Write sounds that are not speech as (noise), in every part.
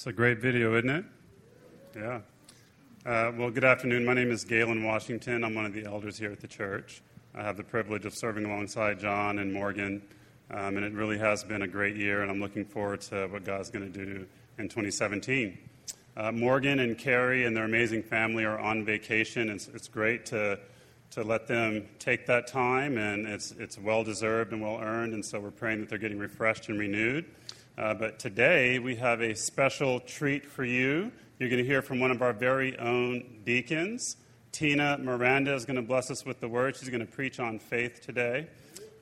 It's a great video, isn't it? Yeah. Uh, well, good afternoon. My name is Galen Washington. I'm one of the elders here at the church. I have the privilege of serving alongside John and Morgan, um, and it really has been a great year, and I'm looking forward to what God's going to do in 2017. Uh, Morgan and Carrie and their amazing family are on vacation. It's, it's great to, to let them take that time, and it's, it's well deserved and well earned, and so we're praying that they're getting refreshed and renewed. Uh, but today we have a special treat for you. You're going to hear from one of our very own deacons. Tina Miranda is going to bless us with the word. She's going to preach on faith today.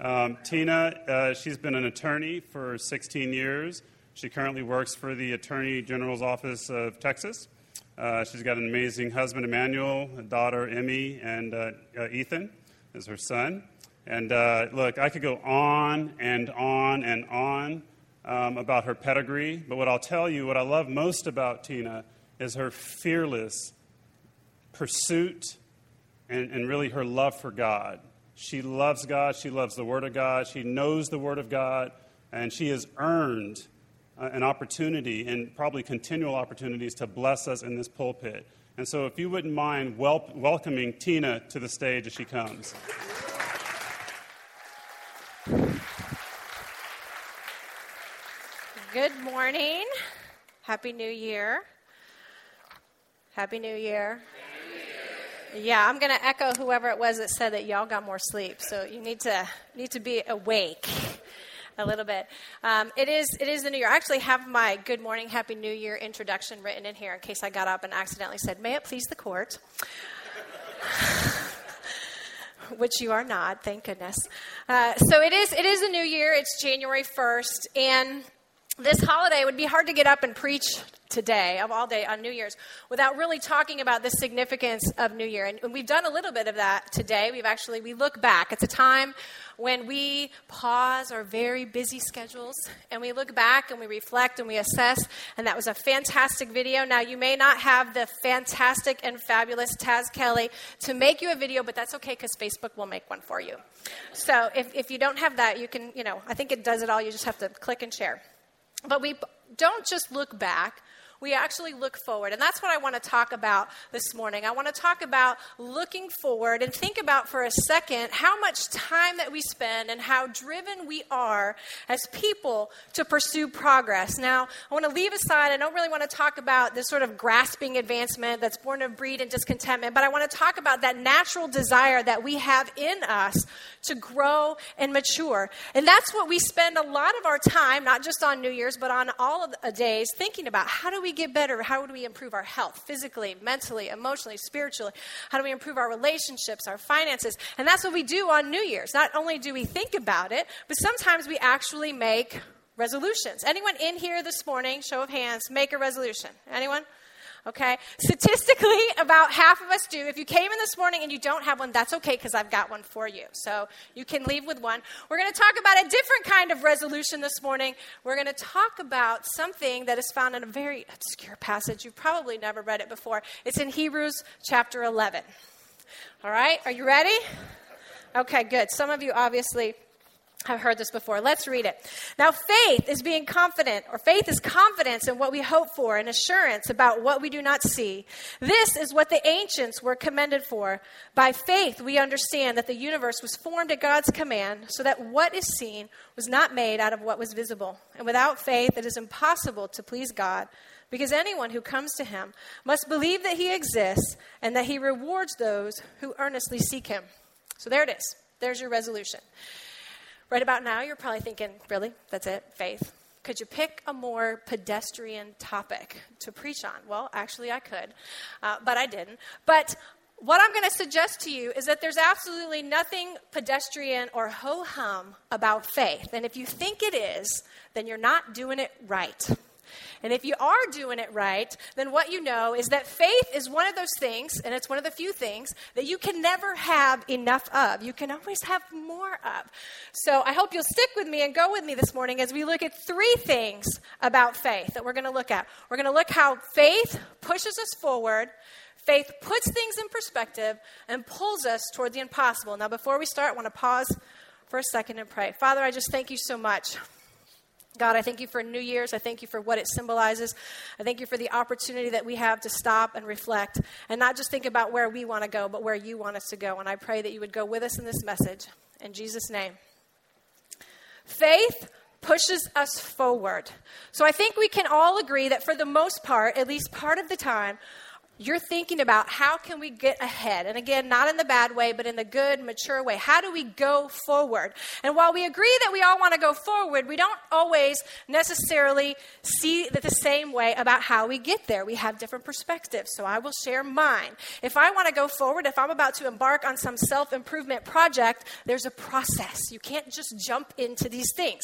Um, Tina, uh, she's been an attorney for 16 years. She currently works for the Attorney General's Office of Texas. Uh, she's got an amazing husband, Emmanuel, a daughter, Emmy, and uh, uh Ethan is her son. And uh, look, I could go on and on and on um, about her pedigree, but what I'll tell you, what I love most about Tina is her fearless pursuit and, and really her love for God. She loves God, she loves the Word of God, she knows the Word of God, and she has earned uh, an opportunity and probably continual opportunities to bless us in this pulpit. And so, if you wouldn't mind wel- welcoming Tina to the stage as she comes. Good morning. Happy New Year. Happy New Year. Yeah, I'm going to echo whoever it was that said that y'all got more sleep. So you need to need to be awake a little bit. Um, it is it is the new year. I actually have my Good Morning, Happy New Year introduction written in here in case I got up and accidentally said, "May it please the court." (laughs) Which you are not, thank goodness. Uh, so it is. It is a new year. It's January first, and this holiday would be hard to get up and preach today of all day on New Year's without really talking about the significance of New Year. And, we've done a little bit of that today. We've actually we look back. It's a time when we pause our very busy schedules and we look back and we reflect and we assess. And that was a fantastic video. Now you may not have the fantastic and fabulous Taz Kelly to make you a video, but that's okay because Facebook will make one for you. So if, if you don't have that, you can, you know, I think it does it all. You just have to click and share. But we don't just look back, we actually look forward. And that's what I want to talk about this morning. I want to talk about looking forward and think about for a second how much time that we spend and how driven we are as people to pursue progress. Now, I want to leave aside, I don't really want to talk about this sort of grasping advancement that's born of greed and discontentment, but I want to talk about that natural desire that we have in us to grow and mature. And that's what we spend a lot of our time, not just on New Year's, but on all of the days, thinking about how do we get better? How do we improve our health, physically, mentally, emotionally, spiritually? How do we improve our relationships, our finances? And that's what we do on New Year's. Not only do we think about it, but sometimes we actually make resolutions. Anyone in here this morning, show of hands, make a resolution? Anyone? Okay? Statistically, about half of us do. If you came in this morning and you don't have one, that's okay because I've got one for you. So you can leave with one. We're going to talk about a different kind of resolution this morning. We're going to talk about something that is found in a very obscure passage. You've probably never read it before. It's in Hebrews chapter 11. All right, are you ready? Okay, good. Some of you obviously I've heard this before. Let's read it. Now, faith is being confident, or faith is confidence in what we hope for and assurance about what we do not see. This is what the ancients were commended for. By faith, we understand that the universe was formed at God's command, so that what is seen was not made out of what was visible. And without faith, it is impossible to please God, because anyone who comes to him must believe that he exists and that he rewards those who earnestly seek him. So there it is. There's your resolution. Right about now, you're probably thinking, really? That's it? Faith? Could you pick a more pedestrian topic to preach on? Well, actually, I could, uh, but I didn't. But what I'm going to suggest to you is that there's absolutely nothing pedestrian or ho hum about faith. And if you think it is, then you're not doing it right. And if you are doing it right, then what you know is that faith is one of those things, and it's one of the few things that you can never have enough of. You can always have more of. So I hope you'll stick with me and go with me this morning as we look at three things about faith that we're going to look at. We're going to look how faith pushes us forward. Faith puts things in perspective and pulls us toward the impossible. Now, before we start, I want to pause for a second and pray. Father, I just thank you so much God, I thank you for New Year's. I thank you for what it symbolizes. I thank you for the opportunity that we have to stop and reflect and not just think about where we want to go, but where you want us to go. And I pray that you would go with us in this message. In Jesus' name. Faith pushes us forward. So I think we can all agree that for the most part, at least part of the time, you're thinking about how can we get ahead. And again not in the bad way but in the good mature way. How do we go forward? And while we agree that we all want to go forward we don't always necessarily see the same way about how we get there. We have different perspectives so i will share mine. If i want to go forward if i'm about to embark on some self-improvement project there's a process. You can't just jump into these things.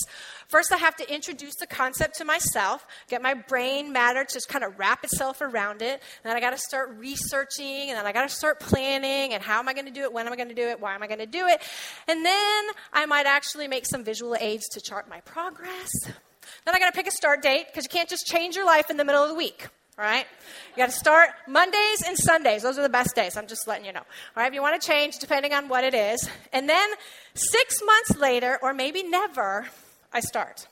First i have to introduce the concept to myself get my brain matter to kind of wrap itself around it and then i got to start researching and then I got to start planning and how am I going to do it? When am I going to do it? Why am I going to do it? And then I might actually make some visual aids to chart my progress. Then I got to pick a start date because you can't just change your life in the middle of the week. Right? You got to start Mondays and Sundays. Those are the best days. I'm just letting you know. All right? If you want to change, depending on what it is. And then six months later, or maybe never, I start.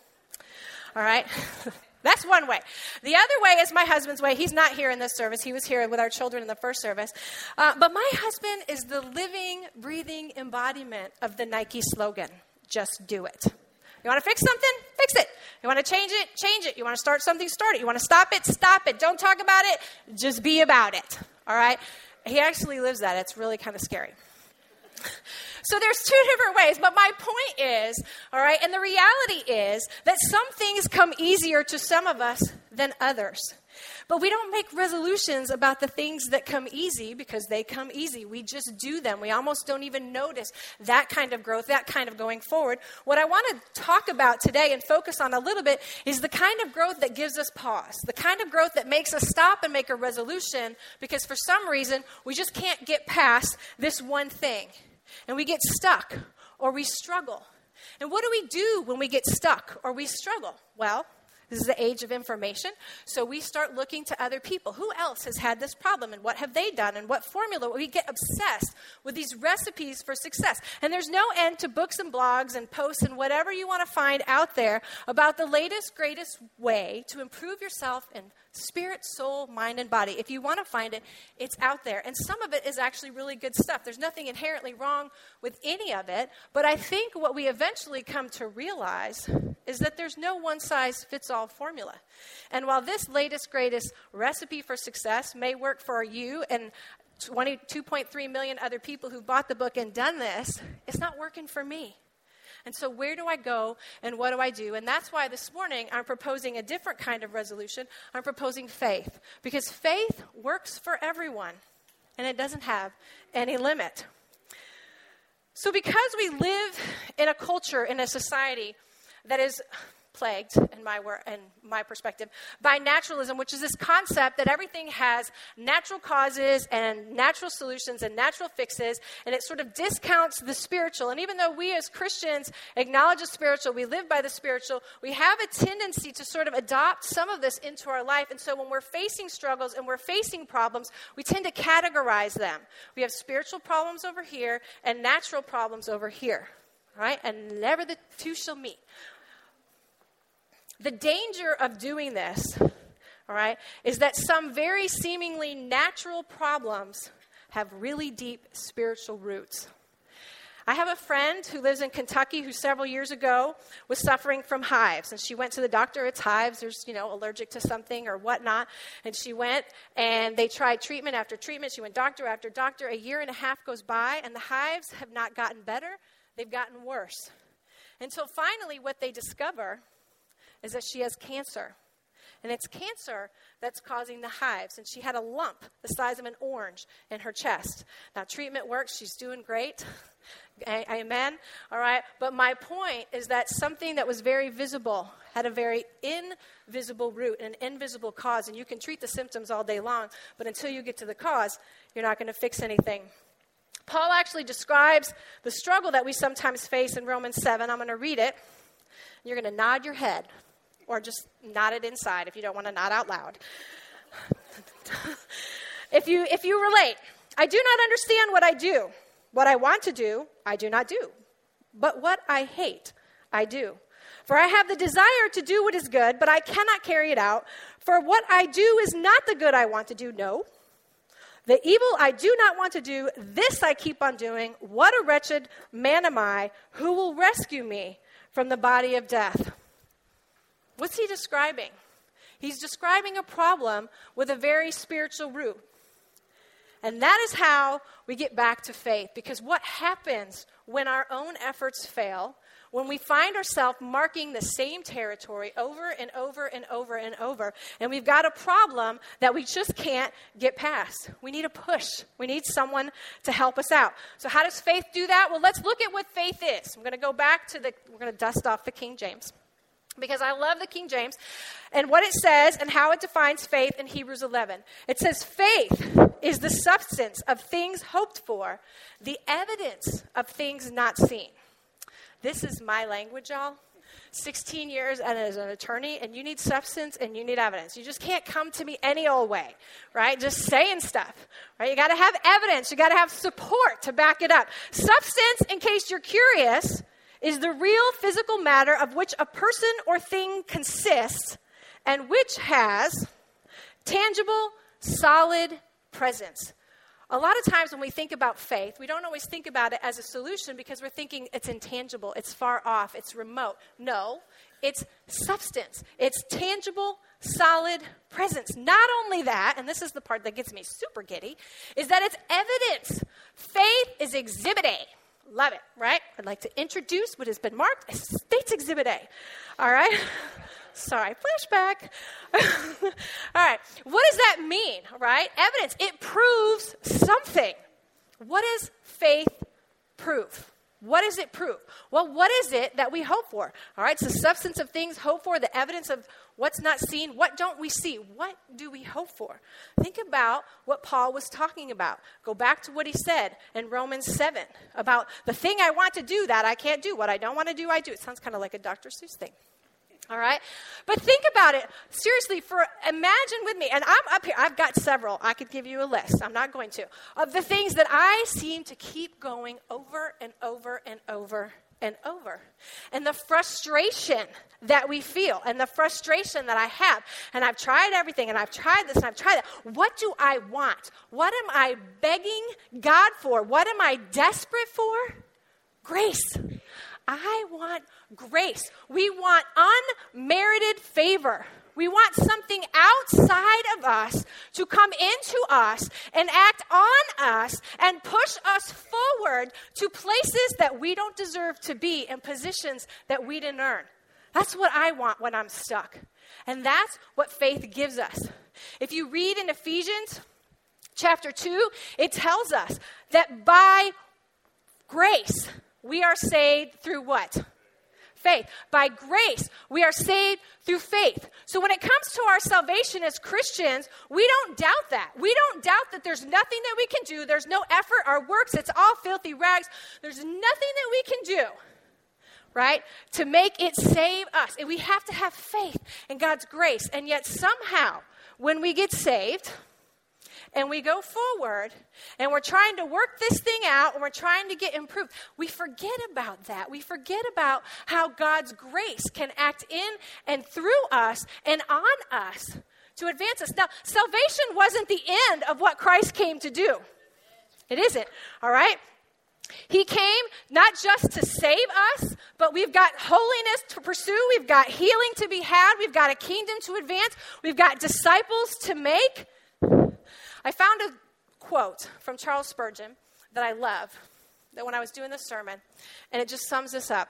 All right? (laughs) That's one way. The other way is my husband's way. He's not here in this service. He was here with our children in the first service. Uh, but my husband is the living, breathing embodiment of the Nike slogan just do it. You want to fix something? Fix it. You want to change it? Change it. You want to start something? Start it. You want to stop it? Stop it. Don't talk about it. Just be about it. All right? He actually lives that. It's really kind of scary. (laughs) So there's two different ways, but my point is, all right, and the reality is that some things come easier to some of us than others. But we don't make resolutions about the things that come easy because they come easy. We just do them. We almost don't even notice that kind of growth, that kind of going forward. What I want to talk about today and focus on a little bit is the kind of growth that gives us pause, the kind of growth that makes us stop and make a resolution because for some reason we just can't get past this one thing and we get stuck or we struggle. And what do we do when we get stuck or we struggle? Well, this is the age of information. So we start looking to other people. Who else has had this problem and what have they done and what formula? We get obsessed with these recipes for success. And there's no end to books and blogs and posts and whatever you want to find out there about the latest, greatest way to improve yourself and spirit, soul, mind, and body. If you want to find it, it's out there. And some of it is actually really good stuff. There's nothing inherently wrong with any of it. But I think what we eventually come to realize is that there's no one size fits all formula. And while this latest, greatest recipe for success may work for you and 22.3 million other people who bought the book and done this, it's not working for me. And so, where do I go and what do I do? And that's why this morning I'm proposing a different kind of resolution. I'm proposing faith, because faith works for everyone and it doesn't have any limit. So, because we live in a culture, in a society that is plagued, in my, wor- in my perspective, by naturalism, which is this concept that everything has natural causes and natural solutions and natural fixes, and it sort of discounts the spiritual. And even though we as Christians acknowledge the spiritual, we live by the spiritual, we have a tendency to sort of adopt some of this into our life. And so when we're facing struggles and we're facing problems, we tend to categorize them. We have spiritual problems over here and natural problems over here right? And never the two shall meet. The danger of doing this, all right, is that some very seemingly natural problems have really deep spiritual roots. I have a friend who lives in Kentucky who several years ago was suffering from hives. And she went to the doctor, it's hives, there's, you know, allergic to something or whatnot. And she went and they tried treatment after treatment. She went doctor after doctor. A year and a half goes by and the hives have not gotten better, they've gotten worse. Until finally, what they discover is that she has cancer. And it's cancer that's causing the hives. And she had a lump the size of an orange in her chest. Now, treatment works. She's doing great. (laughs) Amen. All right. But my point is that something that was very visible had a very invisible root, and an invisible cause. And you can treat the symptoms all day long, but until you get to the cause, you're not going to fix anything. Paul actually describes the struggle that we sometimes face in Romans 7. I'm going to read it. You're going to nod your head or just nod it inside if you don't want to nod out loud. (laughs) if you if you relate, I do not understand what I do. What I want to do, I do not do. But what I hate, I do. For I have the desire to do what is good, but I cannot carry it out. For what I do is not the good I want to do, no. The evil I do not want to do, this I keep on doing. What a wretched man am I! Who will rescue me from the body of death? What's he describing? He's describing a problem with a very spiritual root. And that is how we get back to faith. Because what happens when our own efforts fail when we find ourselves marking the same territory over and over and over and over, and we've got a problem that we just can't get past. We need a push. We need someone to help us out. So, how does faith do that? Well, let's look at what faith is. I'm going to go back to the, we're going to dust off the King James because I love the King James and what it says and how it defines faith in Hebrews 11. It says, Faith is the substance of things hoped for, the evidence of things not seen. This is my language, y'all. 16 years and as an attorney, and you need substance and you need evidence. You just can't come to me any old way, right? Just saying stuff, right? You got to have evidence. You got to have support to back it up. Substance, in case you're curious, is the real physical matter of which a person or thing consists and which has tangible, solid presence. A lot of times when we think about faith, we don't always think about it as a solution because we're thinking it's intangible, it's far off, it's remote. No, it's substance, it's tangible, solid presence. Not only that, and this is the part that gets me super giddy, is that it's evidence. Faith is exhibit A. Love it, right? I'd like to introduce what has been marked as States Exhibit A. All right? (laughs) Sorry, flashback. (laughs) All right, what does that mean, right? Evidence, it proves something. What does faith prove? What does it prove? Well, what is it that we hope for? All right, it's the substance of things hope for, the evidence of what's not seen. What don't we see? What do we hope for? Think about what Paul was talking about. Go back to what he said in Romans 7 about the thing I want to do that I can't do. What I don't want to do, I do. It sounds kind of like a Dr. Seuss thing. All right? But think about it. Seriously, for imagine with me, and I'm up here, I've got several. I could give you a list. I'm not going to. Of the things that I seem to keep going over and over and over and over. And the frustration that we feel and the frustration that I have. And I've tried everything and I've tried this and I've tried that. What do I want? What am I begging God for? What am I desperate for? Grace. I want grace. We want unmerited favor. We want something outside of us to come into us and act on us and push us forward to places that we don't deserve to be and positions that we didn't earn. That's what I want when I'm stuck. And that's what faith gives us. If you read in Ephesians chapter 2, it tells us that by grace, we are saved through what? Faith. By grace, we are saved through faith. So when it comes to our salvation as Christians, we don't doubt that. We don't doubt that there's nothing that we can do. There's no effort, our works, it's all filthy rags. There's nothing that we can do, right, to make it save us. And we have to have faith in God's grace. And yet, somehow, when we get saved, and we go forward and we're trying to work this thing out and we're trying to get improved, we forget about that. We forget about how God's grace can act in and through us and on us to advance us. Now, salvation wasn't the end of what Christ came to do. It isn't, all right? He came not just to save us, but we've got holiness to pursue. We've got healing to be had. We've got a kingdom to advance. We've got disciples to make. I found a quote from Charles Spurgeon that I love, that when I was doing the sermon, and it just sums this up.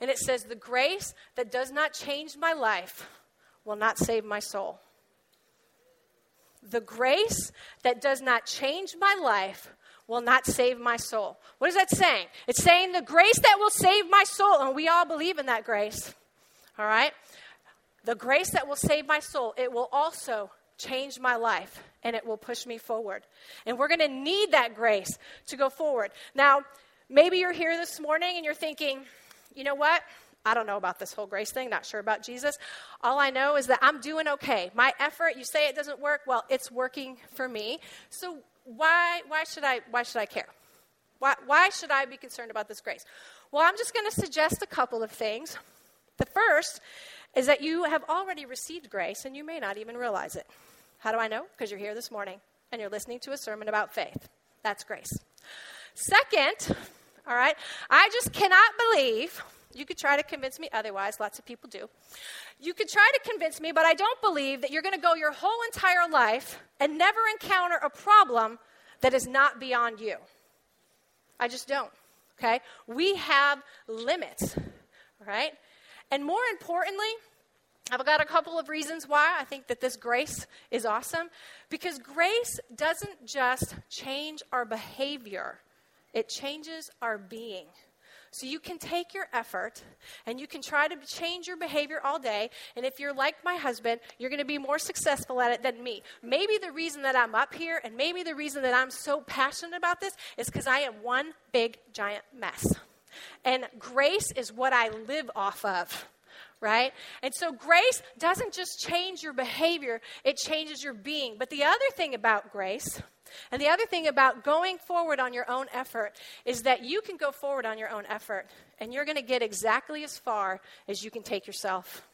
And it says, The grace that does not change my life will not save my soul. The grace that does not change my life will not save my soul. What is that saying? It's saying the grace that will save my soul, and we all believe in that grace. All right? The grace that will save my soul, it will also change my life and it will push me forward. And we're going to need that grace to go forward. Now, maybe you're here this morning and you're thinking, you know what? I don't know about this whole grace thing, not sure about Jesus. All I know is that I'm doing okay. My effort, you say it doesn't work, well, it's working for me. So why, why, should, I, why should I care? Why, why should I be concerned about this grace? Well, I'm just going to suggest a couple of things The first is that you have already received grace and you may not even realize it. How do I know? Because you're here this morning and you're listening to a sermon about faith. That's grace. Second, all right, I just cannot believe. You could try to convince me otherwise, lots of people do. You could try to convince me, but I don't believe that you're going to go your whole entire life and never encounter a problem that is not beyond you. I just don't. Okay? We have limits, right? And more importantly, I've got a couple of reasons why I think that this grace is awesome. Because grace doesn't just change our behavior, it changes our being. So you can take your effort and you can try to change your behavior all day. And if you're like my husband, you're going to be more successful at it than me. Maybe the reason that I'm up here and maybe the reason that I'm so passionate about this is because I am one big giant mess. And grace is what I live off of right? And so grace doesn't just change your behavior, it changes your being. But the other thing about grace, and the other thing about going forward on your own effort, is that you can go forward on your own effort, and you're going to get exactly as far as you can take yourself.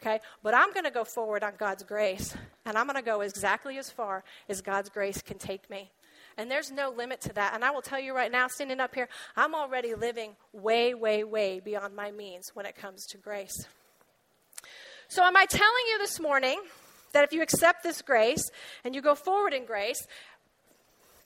Okay? But I'm going to go forward on God's grace, and I'm going to go exactly as far as God's grace can take me. And there's no limit to that. And I will tell you right now, standing up here, I'm already living way, way, way beyond my means when it comes to grace. So, am I telling you this morning that if you accept this grace and you go forward in grace,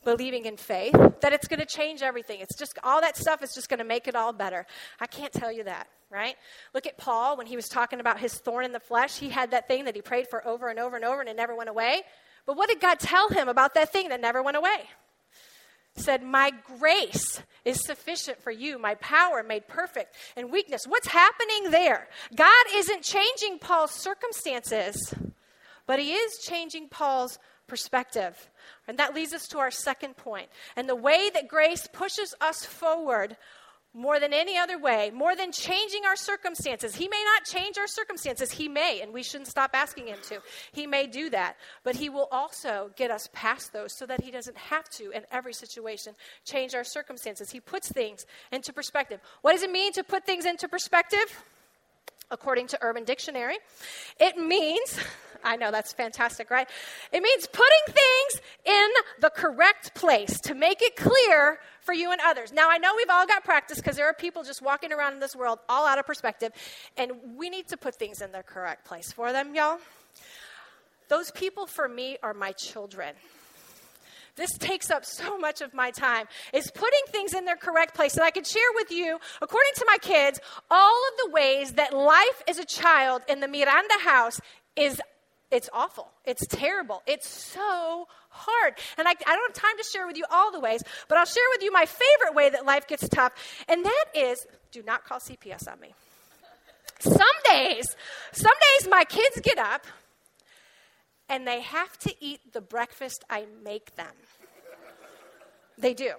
believing in faith, that it's going to change everything. It's just all that stuff is just going to make it all better. I can't tell you that, right? Look at Paul when he was talking about his thorn in the flesh. He had that thing that he prayed for over and over and over and it never went away. But what did God tell him about that thing that never went away? said, My grace is sufficient for you, my power made perfect in weakness. What's happening there? God isn't changing Paul's circumstances, but he is changing Paul's perspective. And that leads us to our second point. And the way that grace pushes us forward more than any other way, more than changing our circumstances. He may not change our circumstances. He may, and we shouldn't stop asking him to. He may do that. But he will also get us past those so that he doesn't have to, in every situation, change our circumstances. He puts things into perspective. What does it mean to put things into perspective? According to Urban Dictionary, it means, (laughs) I know that's fantastic, right? It means putting things in the correct place to make it clear for you and others. Now, I know we've all got practice because there are people just walking around in this world all out of perspective, and we need to put things in their correct place for them, y'all. Those people for me are my children this takes up so much of my time is putting things in their correct place so i can share with you according to my kids all of the ways that life as a child in the miranda house is it's awful it's terrible it's so hard and I, I don't have time to share with you all the ways but i'll share with you my favorite way that life gets tough and that is do not call cps on me some days some days my kids get up and they have to eat the breakfast I make them. they do.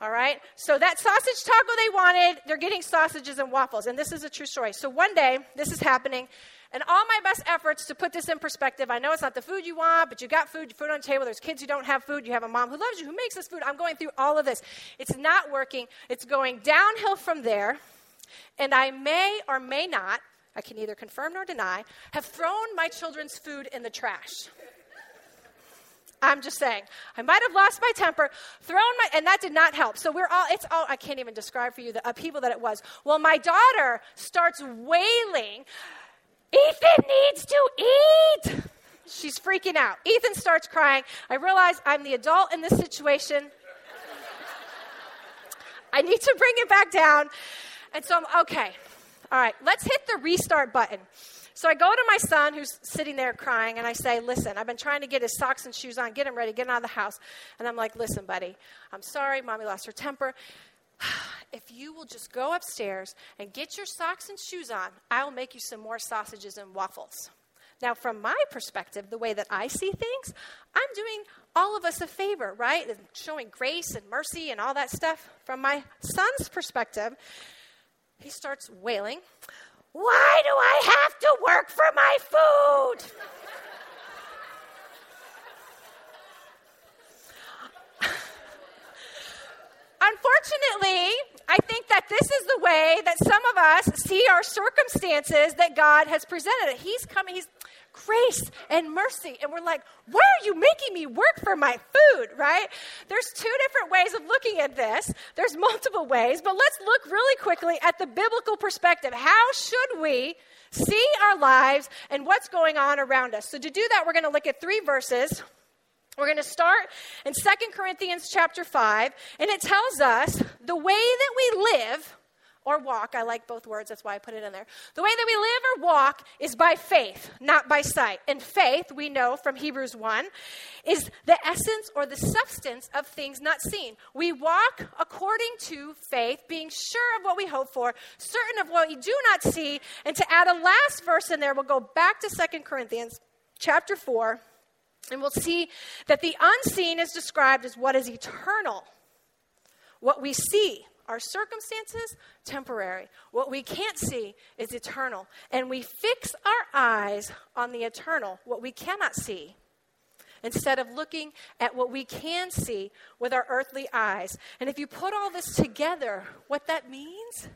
All right? So that sausage taco they wanted, they're getting sausages and waffles. And this is a true story. So one day, this is happening, and all my best efforts to put this in perspective I know it's not the food you want, but you got food, food on the table. There's kids who don't have food. You have a mom who loves you, who makes this food. I'm going through all of this. It's not working. It's going downhill from there. And I may or may not I can neither confirm nor deny, have thrown my children's food in the trash. I'm just saying. I might have lost my temper, thrown my, and that did not help. So we're all, it's all, I can't even describe for you the upheaval that it was. Well, my daughter starts wailing, Ethan needs to eat. She's freaking out. Ethan starts crying. I realize I'm the adult in this situation. I need to bring it back down. And so I'm, okay, all right, let's hit the restart button. So I go to my son who's sitting there crying and I say, Listen, I've been trying to get his socks and shoes on, get him ready, get him out of the house. And I'm like, Listen, buddy, I'm sorry, mommy lost her temper. If you will just go upstairs and get your socks and shoes on, I'll make you some more sausages and waffles. Now, from my perspective, the way that I see things, I'm doing all of us a favor, right? showing grace and mercy and all that stuff. From my son's perspective, he starts wailing, Why do I have to work for my food? Unfortunately, I think that this is the way that some of us see our circumstances that God has presented. He's coming, He's grace and mercy. And we're like, why are you making me work for my food, right? There's two different ways of looking at this. There's multiple ways, but let's look really quickly at the biblical perspective. How should we see our lives and what's going on around us? So to do that, we're going to look at three verses. We're going to start in Second Corinthians chapter 5, and it tells us the way that we live or walk. I like both words, that's why I put it in there. The way that we live or walk is by faith, not by sight. And faith, we know from Hebrews 1, is the essence or the substance of things not seen. We walk according to faith, being sure of what we hope for, certain of what we do not see. And to add a last verse in there, we'll go back to Second Corinthians chapter 4, and we'll see that the unseen is described as what is eternal, what we see our circumstances, temporary. What we can't see is eternal. And we fix our eyes on the eternal, what we cannot see, instead of looking at what we can see with our earthly eyes. And if you put all this together, what that means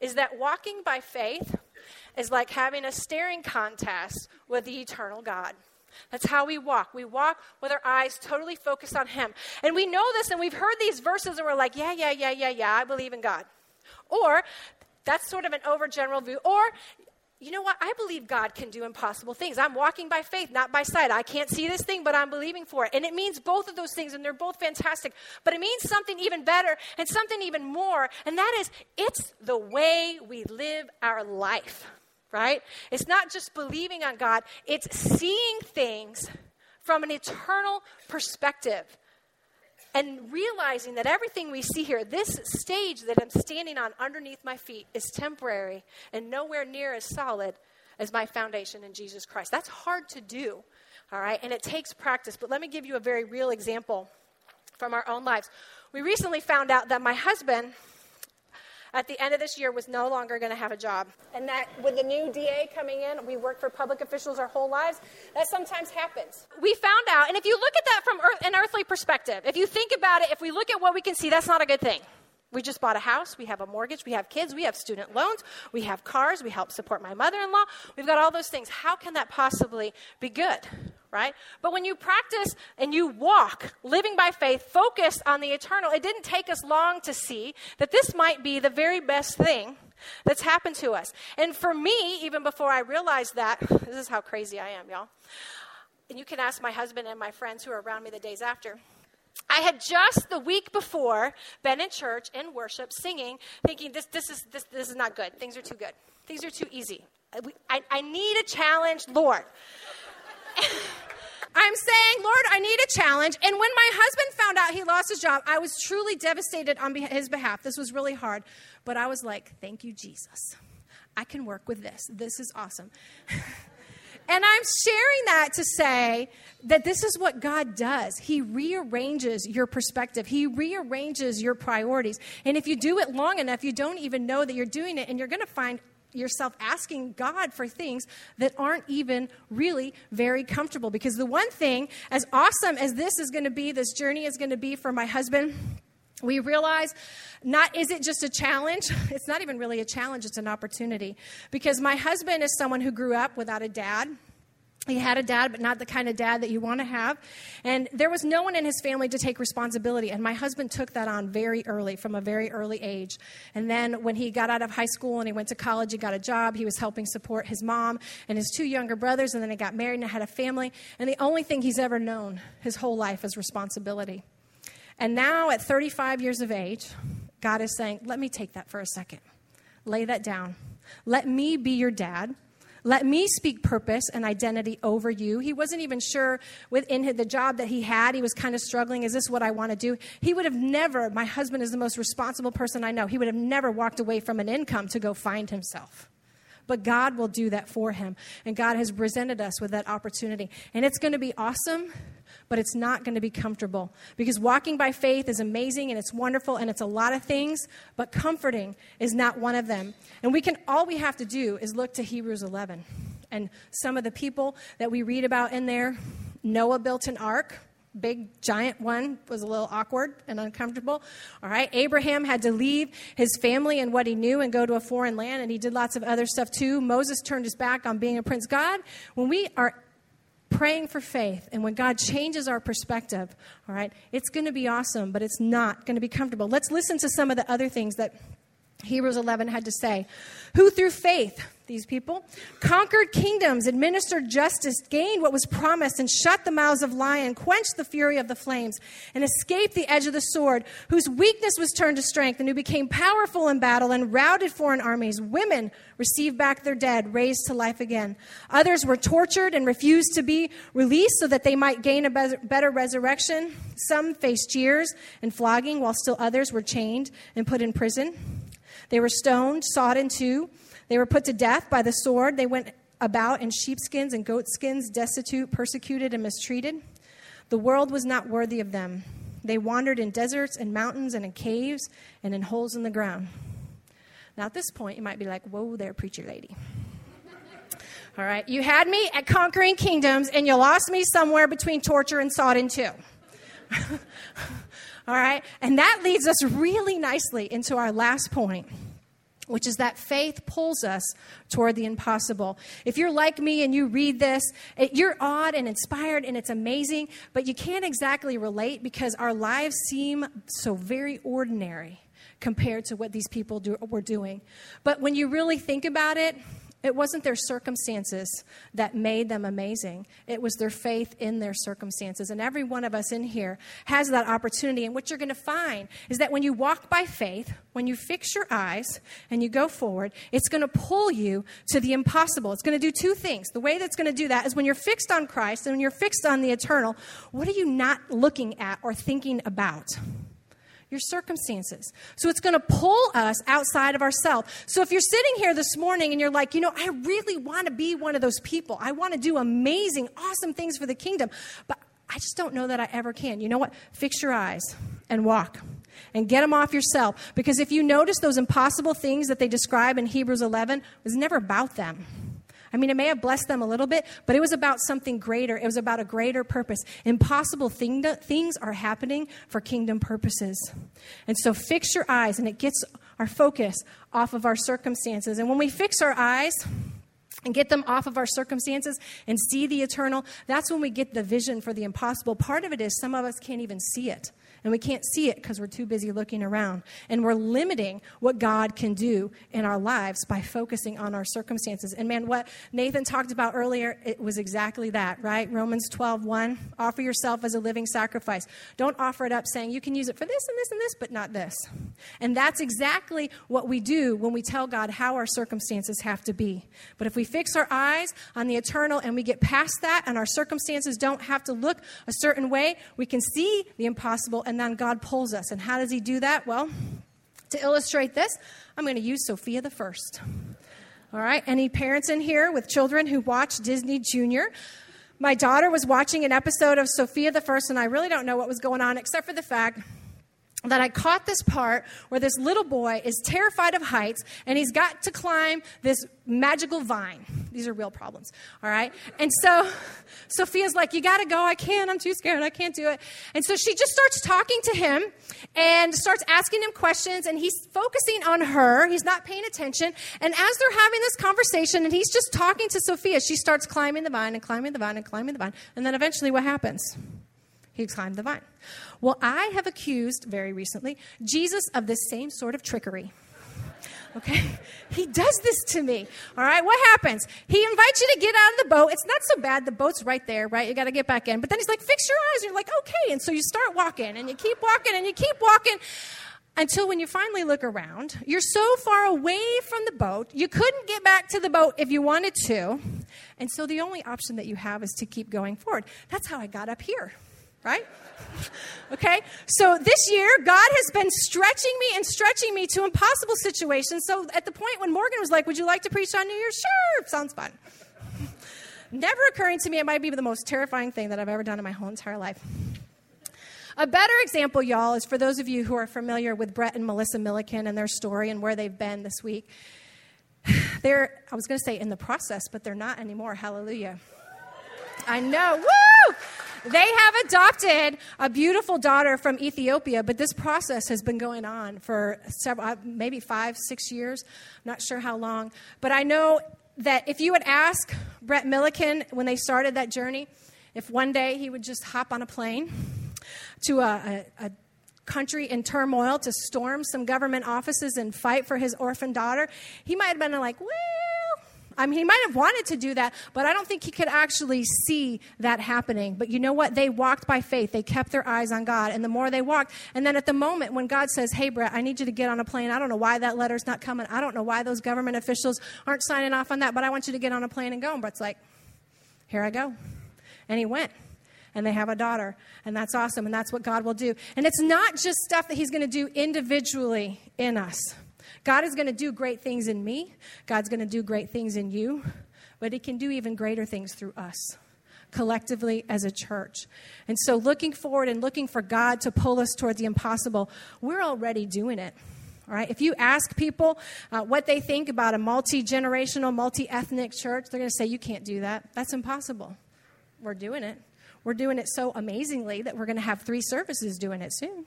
is that walking by faith is like having a staring contest with the eternal God. That's how we walk. We walk with our eyes totally focused on Him. And we know this, and we've heard these verses, and we're like, yeah, yeah, yeah, yeah, yeah, I believe in God. Or that's sort of an overgeneral view. Or, you know what? I believe God can do impossible things. I'm walking by faith, not by sight. I can't see this thing, but I'm believing for it. And it means both of those things, and they're both fantastic. But it means something even better and something even more, and that is it's the way we live our life right? It's not just believing on God, it's seeing things from an eternal perspective and realizing that everything we see here, this stage that I'm standing on underneath my feet, is temporary and nowhere near as solid as my foundation in Jesus Christ. That's hard to do, all right? And it takes practice. But let me give you a very real example from our own lives. We recently found out that my husband at the end of this year was no longer going to have a job. And that with the new DA coming in, we work for public officials our whole lives, that sometimes happens. We found out, and if you look at that from earth, an earthly perspective, if you think about it, if we look at what we can see, that's not a good thing. We just bought a house, we have a mortgage, we have kids, we have student loans, we have cars, we help support my mother in law. We've got all those things. How can that possibly be good? Right? But when you practice and you walk, living by faith, focused on the eternal, it didn't take us long to see that this might be the very best thing that's happened to us. And for me, even before I realized that, (laughs) this is how crazy I am, y'all. And you can ask my husband and my friends who are around me the days after. I had just the week before been in church in worship singing, thinking this, this, is, this, this is not good. Things are too good. Things are too easy. I, I need a challenge, Lord. (laughs) I'm saying, Lord, I need a challenge. And when my husband found out he lost his job, I was truly devastated on his behalf. This was really hard. But I was like, thank you, Jesus. I can work with this. This is awesome. (laughs) and I'm sharing that to say that this is what God does. He rearranges your perspective, He rearranges your priorities. And if you do it long enough, you don't even know that you're doing it, and you're going to find yourself asking God for things that aren't even really very comfortable. Because the one thing, as awesome as this is going to be, this journey is going to be for my husband, we realize not is it just a challenge? (laughs) It's not even really a challenge it's an opportunity. Because my husband is someone who grew up without a dad he had a dad, but not the kind of dad that you want to have. And there was no one in his family to take responsibility. And my husband took that on very early, from a very early age. And then when he got out of high school and he went to college, he got a job. He was helping support his mom and his two younger brothers. And then he got married and had a family. And the only thing he's ever known his whole life is responsibility. And now, at 35 years of age, God is saying, Let me take that for a second. Lay that down. Let me be your dad. Let me speak purpose and identity over you. He wasn't even sure within the job that he had. He was kind of struggling. Is this what I want to do? He would have never, my husband is the most responsible person I know. He would have never walked away from an income to go find himself. But God will do that for him. And God has presented us with that opportunity. And it's going to be awesome but it's not going to be comfortable because walking by faith is amazing and it's wonderful and it's a lot of things, but comforting is not one of them. And we can all we have to do is look to Hebrews 11 and some of the people that we read about in there. Noah built an ark. Big giant one was a little awkward and uncomfortable. All right, Abraham had to leave his family and what he knew and go to a foreign land, and he did lots of other stuff too. Moses turned his back on being a prince. God, when we are praying for faith and when God changes our perspective, all right, it's going to be awesome, but it's not going to be comfortable. Let's listen to some of the other things that Hebrews 11 had to say. Who through faith, these people, conquered kingdoms, administered justice, gained what was promised, and shut the mouths of lions, quenched the fury of the flames, and escaped the edge of the sword, whose weakness was turned to strength, and who became powerful in battle and routed foreign armies. Women received back their dead, raised to life again. Others were tortured and refused to be released so that they might gain a better resurrection. Some faced jeers and flogging, while still others were chained and put in prison. They were stoned, sawed in two. They were put to death by the sword. They went about in sheepskins and goatskins, destitute, persecuted, and mistreated. The world was not worthy of them. They wandered in deserts and mountains and in caves and in holes in the ground. Now, at this point, you might be like, whoa there, preacher lady. All right, you had me at conquering kingdoms, and you lost me somewhere between torture and sawed in two. (laughs) All right? And that leads us really nicely into our last point which is that faith pulls us toward the impossible. If you're like me and you read this, you're awed and inspired and it's amazing, but you can't exactly relate because our lives seem so very ordinary compared to what these people do, were doing. But when you really think about it, it wasn't their circumstances that made them amazing. It was their faith in their circumstances. And every one of us in here has that opportunity. And what you're going to find is that when you walk by faith, when you fix your eyes and you go forward, it's going to pull you to the impossible. It's going to do two things. The way that's going to do that is when you're fixed on Christ and when you're fixed on the eternal, what are you not looking at or thinking about? Your circumstances. So it's going to pull us outside of ourselves. So if you're sitting here this morning and you're like, you know, I really want to be one of those people. I want to do amazing, awesome things for the kingdom, but I just don't know that I ever can. You know what? Fix your eyes and walk and get them off yourself. Because if you notice those impossible things that they describe in Hebrews 11, it was never about them. I mean, it may have blessed them a little bit, but it was about something greater. It was about a greater purpose. Impossible thing to, things are happening for kingdom purposes. And so fix your eyes, and it gets our focus off of our circumstances. And when we fix our eyes, and get them off of our circumstances and see the eternal, that's when we get the vision for the impossible. Part of it is some of us can't even see it. And we can't see it because we're too busy looking around. And we're limiting what God can do in our lives by focusing on our circumstances. And man, what Nathan talked about earlier, it was exactly that, right? Romans 12, 1. Offer yourself as a living sacrifice. Don't offer it up saying you can use it for this and this and this, but not this. And that's exactly what we do when we tell God how our circumstances have to be. But if we fix our eyes on the eternal and we get past that and our circumstances don't have to look a certain way, we can see the impossible and then God pulls us. And how does He do that? Well, to illustrate this, I'm going to use Sofia the First. All right, any parents in here with children who watch Disney Junior? My daughter was watching an episode of Sofia the First, and I really don't know what was going on except for the fact that I caught this part where this little boy is terrified of heights and he's got to climb this magical vine. These are real problems, all right? And so Sofia's like, You gotta go. I can't. I'm too scared. I can't do it. And so she just starts talking to him and starts asking him questions, and he's focusing on her. He's not paying attention. And as they're having this conversation and he's just talking to Sofia, she starts climbing the vine and climbing the vine and climbing the vine. And then eventually, what happens? He climbed the vine. Well, I have accused very recently Jesus of this same sort of trickery. Okay? (laughs) He does this to me. All right? What happens? He invites you to get out of the boat. It's not so bad. The boat's right there, right? You got to get back in. But then he's like, fix your eyes. And you're like, okay. And so you start walking and you keep walking and you keep walking until when you finally look around, you're so far away from the boat, you couldn't get back to the boat if you wanted to. And so the only option that you have is to keep going forward. That's how I got up here right? (laughs) okay? So this year, God has been stretching me and stretching me to impossible situations. So at the point when Morgan was like, Would you like to preach on New Year's? Sure, sounds fun. (laughs) Never occurring to me, it might be the most terrifying thing that I've ever done in my whole entire life. A better example, y'all, is for those of you who are familiar with Brett and Melissa Milliken and their story and where they've been this week. (sighs) They're, I was going to say in the process, but they're not anymore. Hallelujah. I know. Woo! They have adopted a beautiful daughter from Ethiopia, but this process has been going on for several, uh, maybe five, six years. I'm not sure how long. But I know that if you would ask Brett Milliken when they started that journey, if one day he would just hop on a plane to a, a, a country in turmoil to storm some government offices and fight for his orphan daughter, he might have been like, well, I mean, he might have wanted to do that, but I don't think he could actually see that happening. But you know what? They walked by faith. They kept their eyes on God. And the more they walked, and then at the moment when God says, Hey, Brett, I need you to get on a plane, I don't know why that letter's not coming. I don't know why those government officials aren't signing off on that, but I want you to get on a plane and go. And Brett's like, Here I go. And he went and they have a daughter. And that's awesome. And that's what God will do. And it's not just stuff that He's going to do individually in us. God is going to do great things in me, God's going to do great things in you, but He can do even greater things through us collectively as a church. And so, looking forward and looking for God to pull us toward the impossible, we're already doing it. All right, if you ask people uh, what they think about a multi generational, multi ethnic church, they're going to say, You can't do that. That's impossible. We're doing it. We're doing it so amazingly that we're going to have three services doing it soon.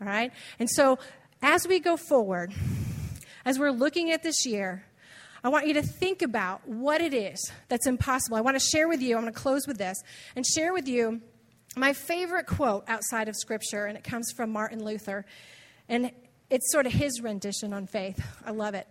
All right? And so, as we go forward, as we're looking at this year, I want you to think about what it is that's impossible. I want to share with you, I'm going to close with this, and share with you my favorite quote outside of Scripture, and it comes from Martin Luther. And it's sort of his rendition on faith. I love it.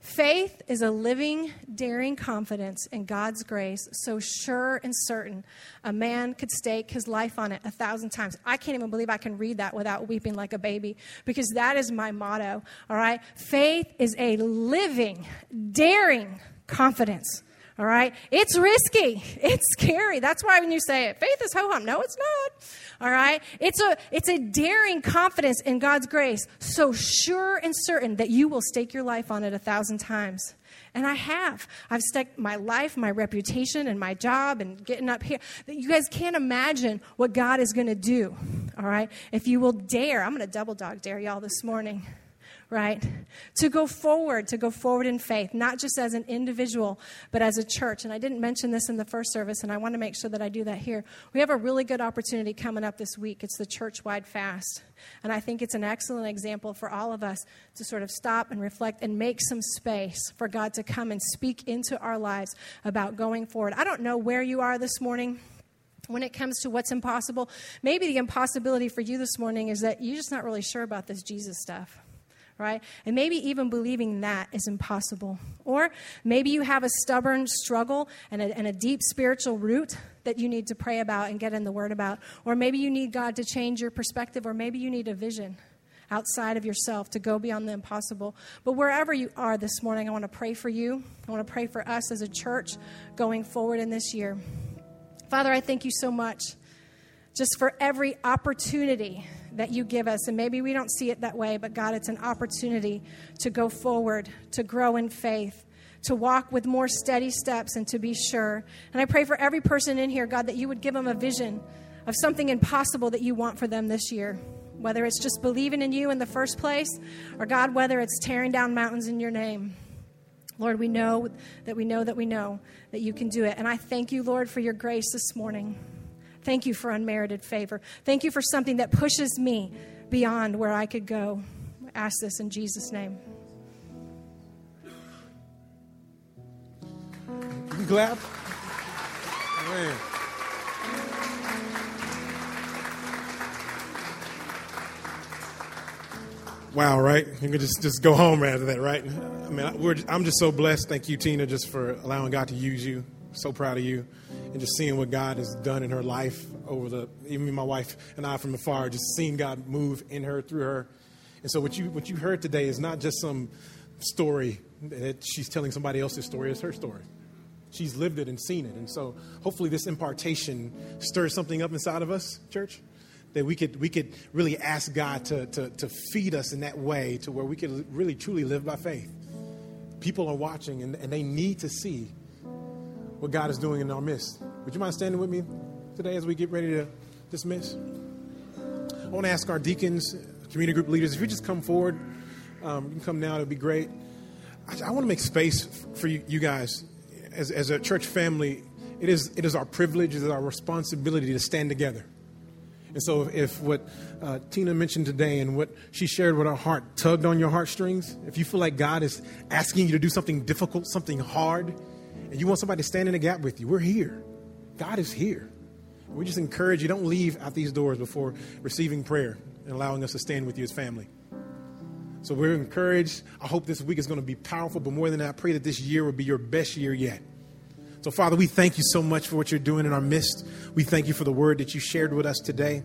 Faith is a living, daring confidence in God's grace, so sure and certain a man could stake his life on it a thousand times. I can't even believe I can read that without weeping like a baby because that is my motto, all right? Faith is a living, daring confidence all right? It's risky. (laughs) It's scary. That's why when you say it, faith is ho hum. No, it's not. All right? It's a, it's a daring confidence in God's grace, so sure and certain that you will stake your life on it a thousand times. And I have. I've staked my life, my reputation, and my job, and getting up here. You guys can't imagine what God is going to do, all right? If you will dare, I'm going to double dog dare y'all this morning right? To go forward, to go forward in faith, not just as an individual, but as a church. And I didn't mention this in the first service, and I want to make sure that I do that here. We have a really good opportunity coming up this week. It's the church wide fast. And I think it's an excellent example for all of us to sort of stop and reflect and make some space for God to come and speak into our lives about going forward. I don't know where you are this morning when it comes to what's impossible. Maybe the impossibility for you this morning is that you're just not really sure about this Jesus stuff right? And maybe even believing that is impossible. Or maybe you have a stubborn struggle and a, and a, deep spiritual root that you need to pray about and get in the Word about. Or maybe you need God to change your perspective, or maybe you need a vision outside of yourself to go beyond the impossible. But wherever you are this morning, I want to pray for you. I want to pray for us as a church going forward in this year. Father, I thank you so much just for every opportunity that you give us. And maybe we don't see it that way, but God, it's an opportunity to go forward, to grow in faith, to walk with more steady steps, and to be sure. And I pray for every person in here, God, that you would give them a vision of something impossible that you want for them this year. Whether it's just believing in you in the first place, or God, whether it's tearing down mountains in your name. Lord, we know that we know that we know that you can do it. And I thank you, Lord, for your grace this morning. Thank you for unmerited favor. Thank you for something that pushes me beyond where I could go. I ask this in Jesus' name. You clap? Man. Wow, right? You can just, just go home after that, right? I mean, I'm just so blessed. Thank you, Tina, just for allowing God to use you. So proud of you and just seeing what God has done in her life over the even my wife and I from afar, just seeing God move in her through her. And so what you what you heard today is not just some story that she's telling somebody else's story, it's her story. She's lived it and seen it. And so hopefully this impartation stirs something up inside of us, church, that we could we could really ask God to to, to feed us in that way to where we could really truly live by faith. People are watching and, and they need to see what God is doing in our midst. Would you mind standing with me today as we get ready to dismiss? I want to ask our deacons, community group leaders, if you just come forward, um, you can come now, it would be great. I, I, want to make space for you, you guys as, as a church family it is, it is our privilege, it is our responsibility to stand together. And so, if, what uh, Tina mentioned today and what she shared with our heart tugged on your heartstrings, if you feel like God is asking you to do something difficult, something hard, and you want somebody to stand in the gap with you, we're here. God is here. We just encourage you don't leave out these doors before receiving prayer and allowing us to stand with you as family. So we're encouraged. I hope this week is going to be powerful, but more than that, I pray that this year will be your best year yet. So, Father, we thank you so much for what you're doing in our midst. We thank you for the word that you shared with us today.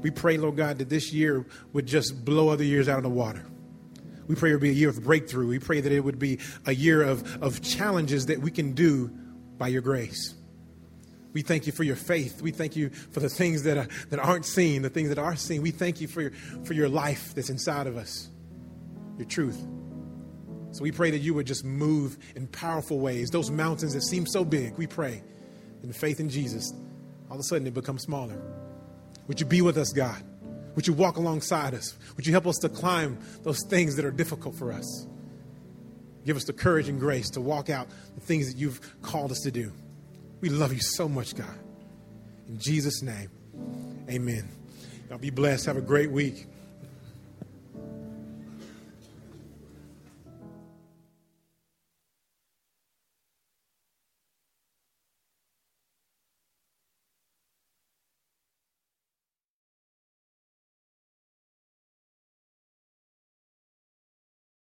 We pray, Lord God, that this year would just blow other years out of the water. We pray it would be a year of breakthrough. We pray that it would be a year of, of challenges that we can do by your grace. We thank you for your faith. We thank you for the things that, are, that aren't seen, the things that are seen. We thank you for your, for your life that's inside of us, your truth. So we pray that you would just move in powerful ways. Those mountains that seem so big, we pray in faith in Jesus, all of a sudden they become smaller. Would you be with us, God? Would you walk alongside us? Would you help us to climb those things that are difficult for us? Give us the courage and grace to walk out the things that you've called us to do. We love you so much, God. In Jesus' name, amen. Y'all be blessed. Have a great week.